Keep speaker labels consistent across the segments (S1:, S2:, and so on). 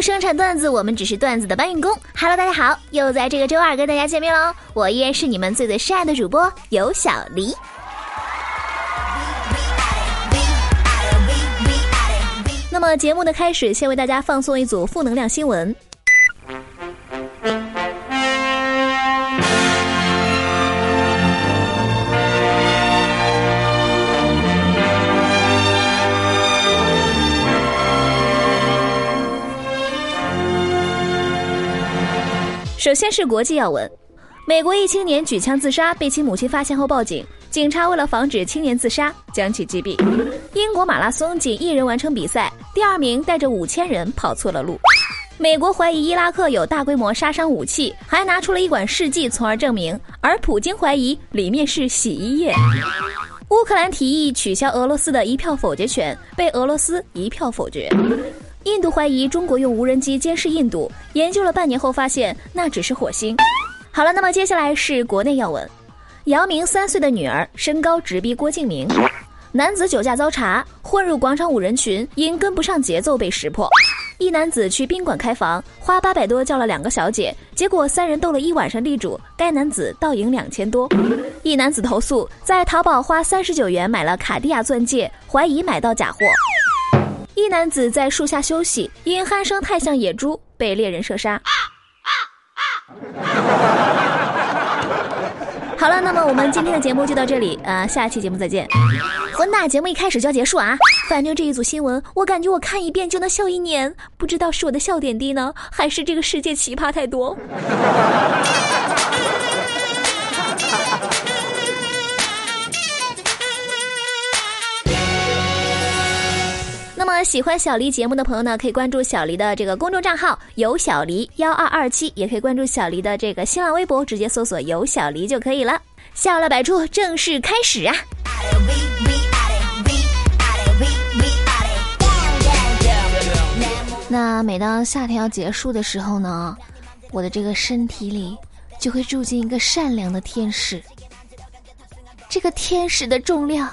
S1: 生产段子，我们只是段子的搬运工。Hello，大家好，又在这个周二跟大家见面喽！我依然是你们最最深爱的主播有小黎。那么节目的开始，先为大家放送一组负能量新闻。首先是国际要闻，美国一青年举枪自杀，被其母亲发现后报警，警察为了防止青年自杀，将其击毙。英国马拉松仅一人完成比赛，第二名带着五千人跑错了路。美国怀疑伊拉克有大规模杀伤武器，还拿出了一管试剂，从而证明。而普京怀疑里面是洗衣液。乌克兰提议取消俄罗斯的一票否决权，被俄罗斯一票否决。印度怀疑中国用无人机监视印度，研究了半年后发现那只是火星。好了，那么接下来是国内要闻：姚明三岁的女儿身高直逼郭敬明，男子酒驾遭查，混入广场舞人群，因跟不上节奏被识破。一男子去宾馆开房，花八百多叫了两个小姐，结果三人斗了一晚上地主，该男子倒赢两千多。一男子投诉在淘宝花三十九元买了卡地亚钻戒，怀疑买到假货。一男子在树下休息，因鼾声太像野猪，被猎人射杀。好了，那么我们今天的节目就到这里，呃，下期节目再见。混打节目一开始就要结束啊！反正这一组新闻，我感觉我看一遍就能笑一年，不知道是我的笑点低呢，还是这个世界奇葩太多。喜欢小黎节目的朋友呢，可以关注小黎的这个公众账号“有小黎幺二二七”，也可以关注小黎的这个新浪微博，直接搜索“有小黎”就可以了。笑了百出，正式开始啊！那每当夏天要结束的时候呢，我的这个身体里就会住进一个善良的天使。这个天使的重量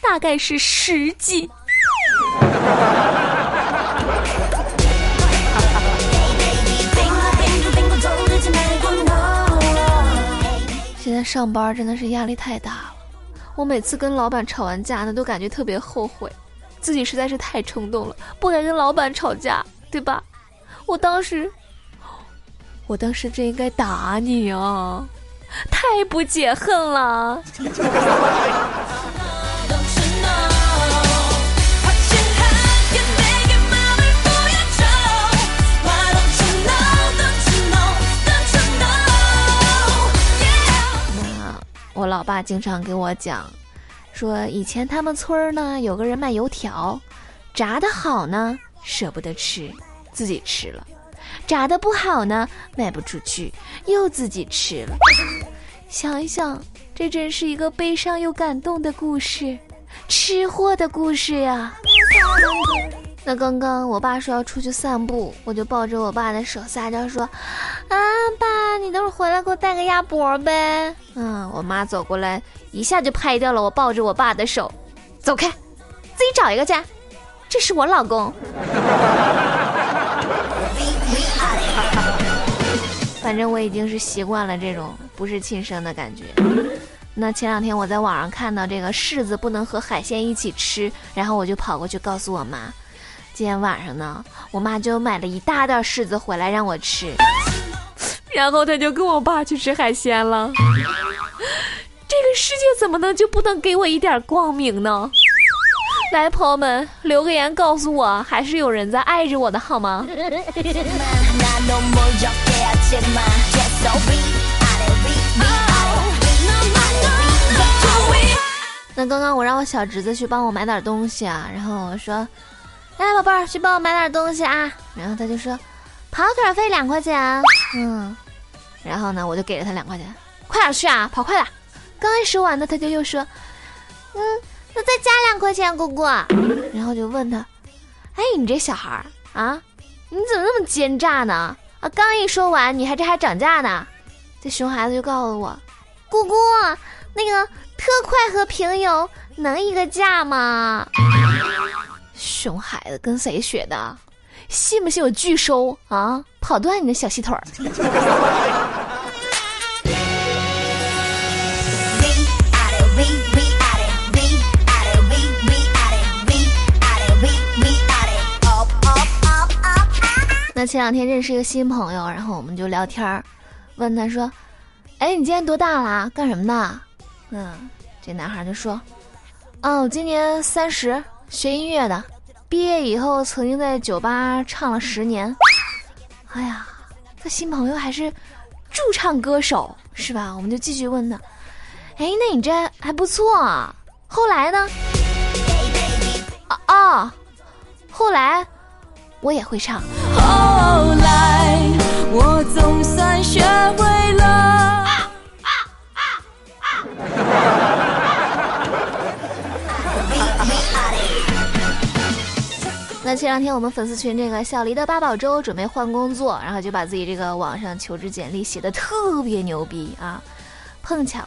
S1: 大概是十斤。现在上班真的是压力太大了，我每次跟老板吵完架呢，都感觉特别后悔，自己实在是太冲动了，不该跟老板吵架，对吧？我当时，我当时真应该打你啊，太不解恨了。我老爸经常给我讲，说以前他们村儿呢有个人卖油条，炸的好呢舍不得吃，自己吃了；炸的不好呢卖不出去，又自己吃了。想一想，这真是一个悲伤又感动的故事，吃货的故事呀。那刚刚我爸说要出去散步，我就抱着我爸的手撒娇说：“啊，爸，你等会儿回来给我带个鸭脖呗。”嗯，我妈走过来，一下就拍掉了我抱着我爸的手，走开，自己找一个去，这是我老公。反正我已经是习惯了这种不是亲生的感觉。那前两天我在网上看到这个柿子不能和海鲜一起吃，然后我就跑过去告诉我妈。今天晚上呢，我妈就买了一大袋柿子回来让我吃，然后她就跟我爸去吃海鲜了。这个世界怎么能就不能给我一点光明呢？来，朋友们留个言告诉我，还是有人在爱着我的好吗？那刚刚我让我小侄子去帮我买点东西啊，然后我说。来，宝贝儿，去帮我买点东西啊！然后他就说，跑腿费两块钱。嗯，然后呢，我就给了他两块钱，快点去啊，跑快点！刚一说完呢，他就又说，嗯，那再加两块钱，姑姑。然后就问他，哎，你这小孩儿啊，你怎么那么奸诈呢？啊，刚一说完，你还这还涨价呢？这熊孩子就告诉我，姑姑，那个特快和平邮能一个价吗？熊孩子跟谁学的？信不信我拒收啊？跑断你的小细腿儿！那前两天认识一个新朋友，然后我们就聊天儿，问他说：“哎，你今年多大啦？干什么的？”嗯，这男孩就说：“哦，我今年三十，学音乐的，毕业以后曾经在酒吧唱了十年。”哎呀，这新朋友还是驻唱歌手是吧？我们就继续问他：“哎，那你这还不错啊？后来呢？”啊啊，后来。我也会唱。后来我总算学会那前两天我们粉丝群这个小黎的八宝粥准备换工作，然后就把自己这个网上求职简历写的特别牛逼啊，碰巧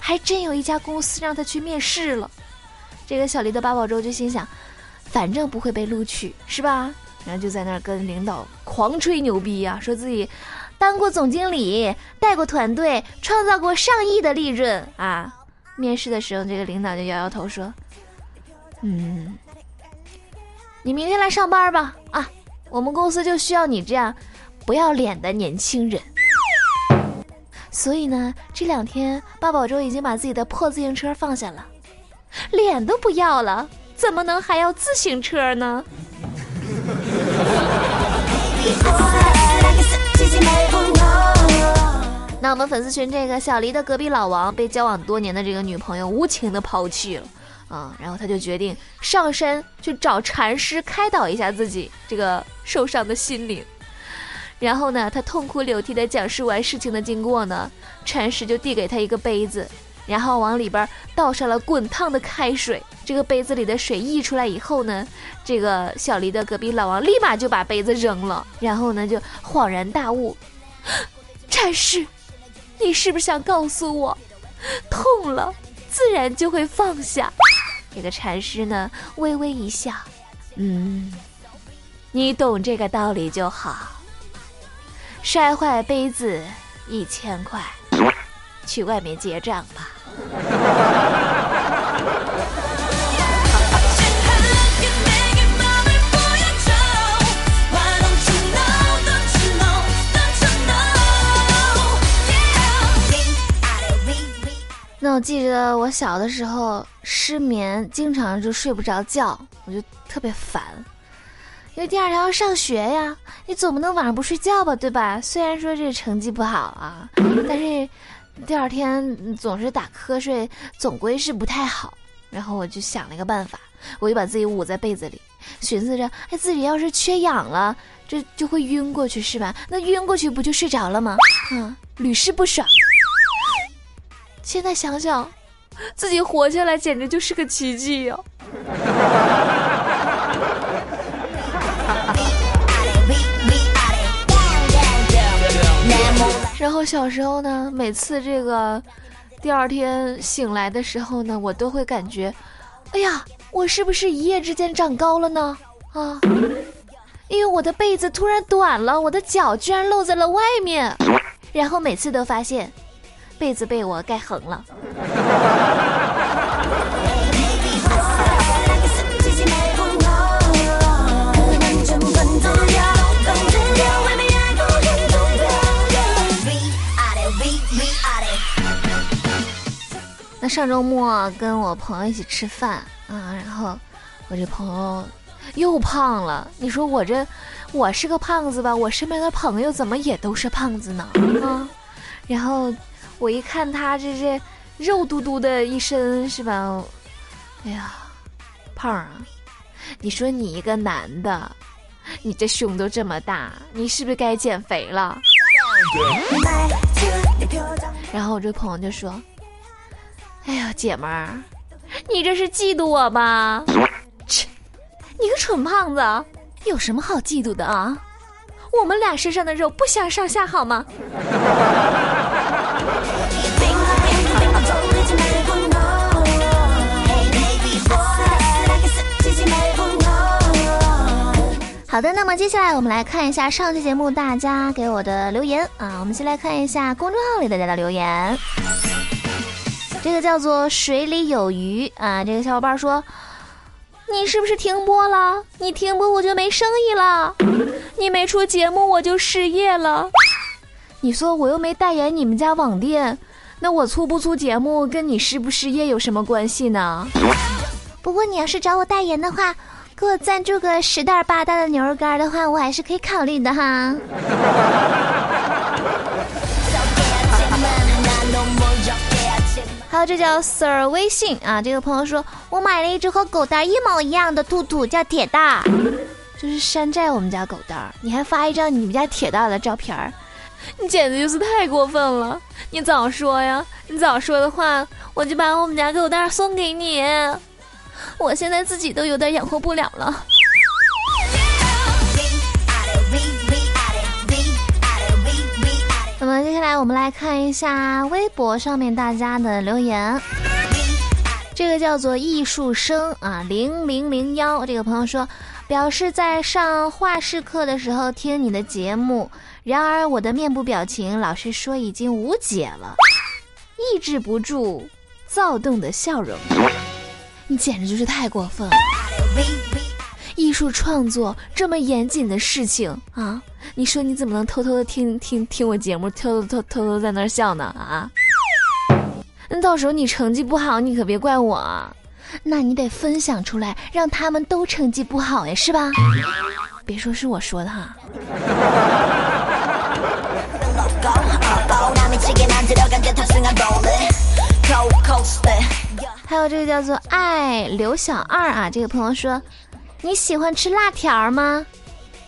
S1: 还真有一家公司让他去面试了。这个小黎的八宝粥就心想，反正不会被录取，是吧？然后就在那儿跟领导狂吹牛逼呀，说自己当过总经理，带过团队，创造过上亿的利润啊！面试的时候，这个领导就摇摇头说：“嗯，你明天来上班吧，啊，我们公司就需要你这样不要脸的年轻人。”所以呢，这两天八宝粥已经把自己的破自行车放下了，脸都不要了，怎么能还要自行车呢？那我们粉丝群这个小黎的隔壁老王被交往多年的这个女朋友无情的抛弃了啊，然后他就决定上山去找禅师开导一下自己这个受伤的心灵。然后呢，他痛哭流涕的讲述完事情的经过呢，禅师就递给他一个杯子。然后往里边倒上了滚烫的开水，这个杯子里的水溢出来以后呢，这个小黎的隔壁老王立马就把杯子扔了，然后呢就恍然大悟，禅师，你是不是想告诉我，痛了自然就会放下？这个禅师呢微微一笑，嗯，你懂这个道理就好。摔坏杯子一千块，去外面结账吧。那我记得我小的时候失眠，经常就睡不着觉，我就特别烦，因为第二天要上学呀，你总不能晚上不睡觉吧，对吧？虽然说这成绩不好啊，但是。第二天总是打瞌睡，总归是不太好。然后我就想了一个办法，我就把自己捂在被子里，寻思着，哎，自己要是缺氧了，这就会晕过去，是吧？那晕过去不就睡着了吗？嗯，屡试不爽。现在想想，自己活下来简直就是个奇迹呀！然后小时候呢，每次这个第二天醒来的时候呢，我都会感觉，哎呀，我是不是一夜之间长高了呢？啊，因为我的被子突然短了，我的脚居然露在了外面，然后每次都发现被子被我盖横了。那上周末跟我朋友一起吃饭啊，然后我这朋友又胖了。你说我这我是个胖子吧？我身边的朋友怎么也都是胖子呢？啊！然后我一看他这这肉嘟嘟的一身是吧？哎呀，胖啊！你说你一个男的，你这胸都这么大，你是不是该减肥了？然后我这朋友就说。哎呀，姐们儿，你这是嫉妒我吧？切，你个蠢胖子，有什么好嫉妒的啊？我们俩身上的肉不相上下，好吗？好的，那么接下来我们来看一下上期节目大家给我的留言啊。我们先来看一下公众号里大家的留言。这个叫做水里有鱼啊，这个小伙伴说：“你是不是停播了？你停播我就没生意了，你没出节目我就失业了。你说我又没代言你们家网店，那我出不出节目跟你失不失业有什么关系呢？不过你要是找我代言的话。”给我赞助个十袋八袋的牛肉干的话，我还是可以考虑的哈。还有这叫 Sir 微信啊，这个朋友说我买了一只和狗蛋一毛一样的兔兔，叫铁蛋，就是山寨我们家狗蛋。你还发一张你们家铁蛋的照片儿，你简直就是太过分了！你早说呀，你早说的话，我就把我们家狗蛋送给你。我现在自己都有点养活不了了。那么接下来我们来看一下微博上面大家的留言。这个叫做艺术生啊零零零幺这个朋友说，表示在上画室课的时候听你的节目，然而我的面部表情老师说已经无解了，抑制不住躁动的笑容。你简直就是太过分了！艺术创作这么严谨的事情啊，你说你怎么能偷偷的听听听我节目，偷偷偷偷偷在那儿笑呢？啊？那到时候你成绩不好，你可别怪我啊！那你得分享出来，让他们都成绩不好呀，是吧？别说是我说的哈。还有这个叫做爱刘小二啊，这个朋友说，你喜欢吃辣条吗？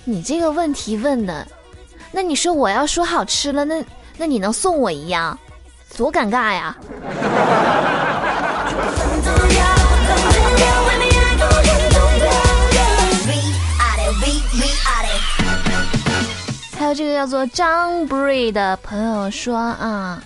S1: 你这个问题问的，那你说我要说好吃了，那那你能送我一样，多尴尬呀！还有这个叫做张 Bre 的朋友说啊。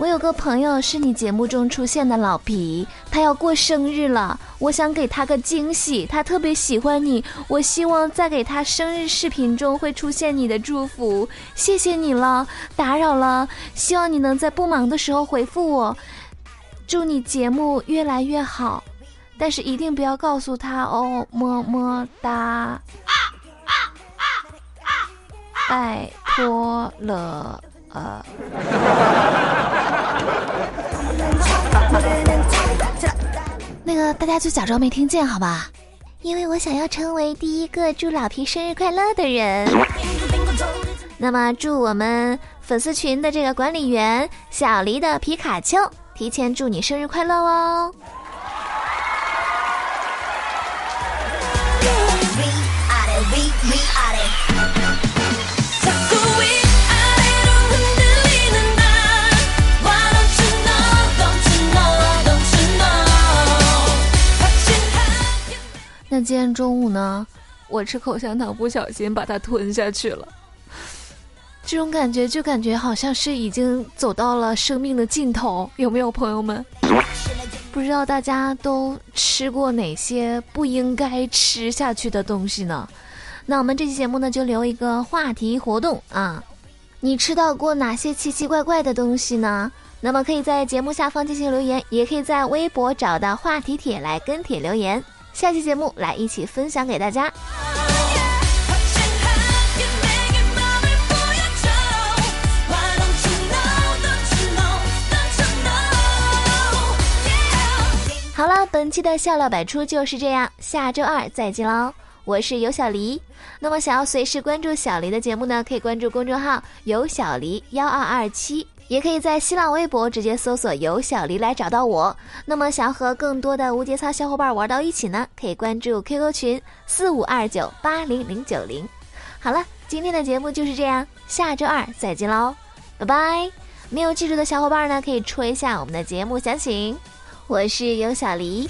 S1: 我有个朋友是你节目中出现的老皮，他要过生日了，我想给他个惊喜，他特别喜欢你，我希望在给他生日视频中会出现你的祝福，谢谢你了，打扰了，希望你能在不忙的时候回复我，祝你节目越来越好，但是一定不要告诉他哦，么么哒，拜托了。呃，那个大家就假装没听见，好吧？因为我想要成为第一个祝老皮生日快乐的人。那么，祝我们粉丝群的这个管理员小黎的皮卡丘提前祝你生日快乐哦！那今天中午呢，我吃口香糖不小心把它吞下去了。这种感觉就感觉好像是已经走到了生命的尽头，有没有朋友们？不知道大家都吃过哪些不应该吃下去的东西呢？那我们这期节目呢，就留一个话题活动啊，你吃到过哪些奇奇怪怪的东西呢？那么可以在节目下方进行留言，也可以在微博找到话题帖来跟帖留言。下期节目来一起分享给大家。好了，本期的笑料百出就是这样，下周二再见喽！我是尤小黎。那么想要随时关注小黎的节目呢，可以关注公众号“尤小黎幺二二七”。也可以在新浪微博直接搜索“有小黎”来找到我。那么，想要和更多的无节操小伙伴玩到一起呢，可以关注 QQ 群四五二九八零零九零。好了，今天的节目就是这样，下周二再见喽，拜拜！没有记住的小伙伴呢，可以戳一下我们的节目详情。我是有小黎。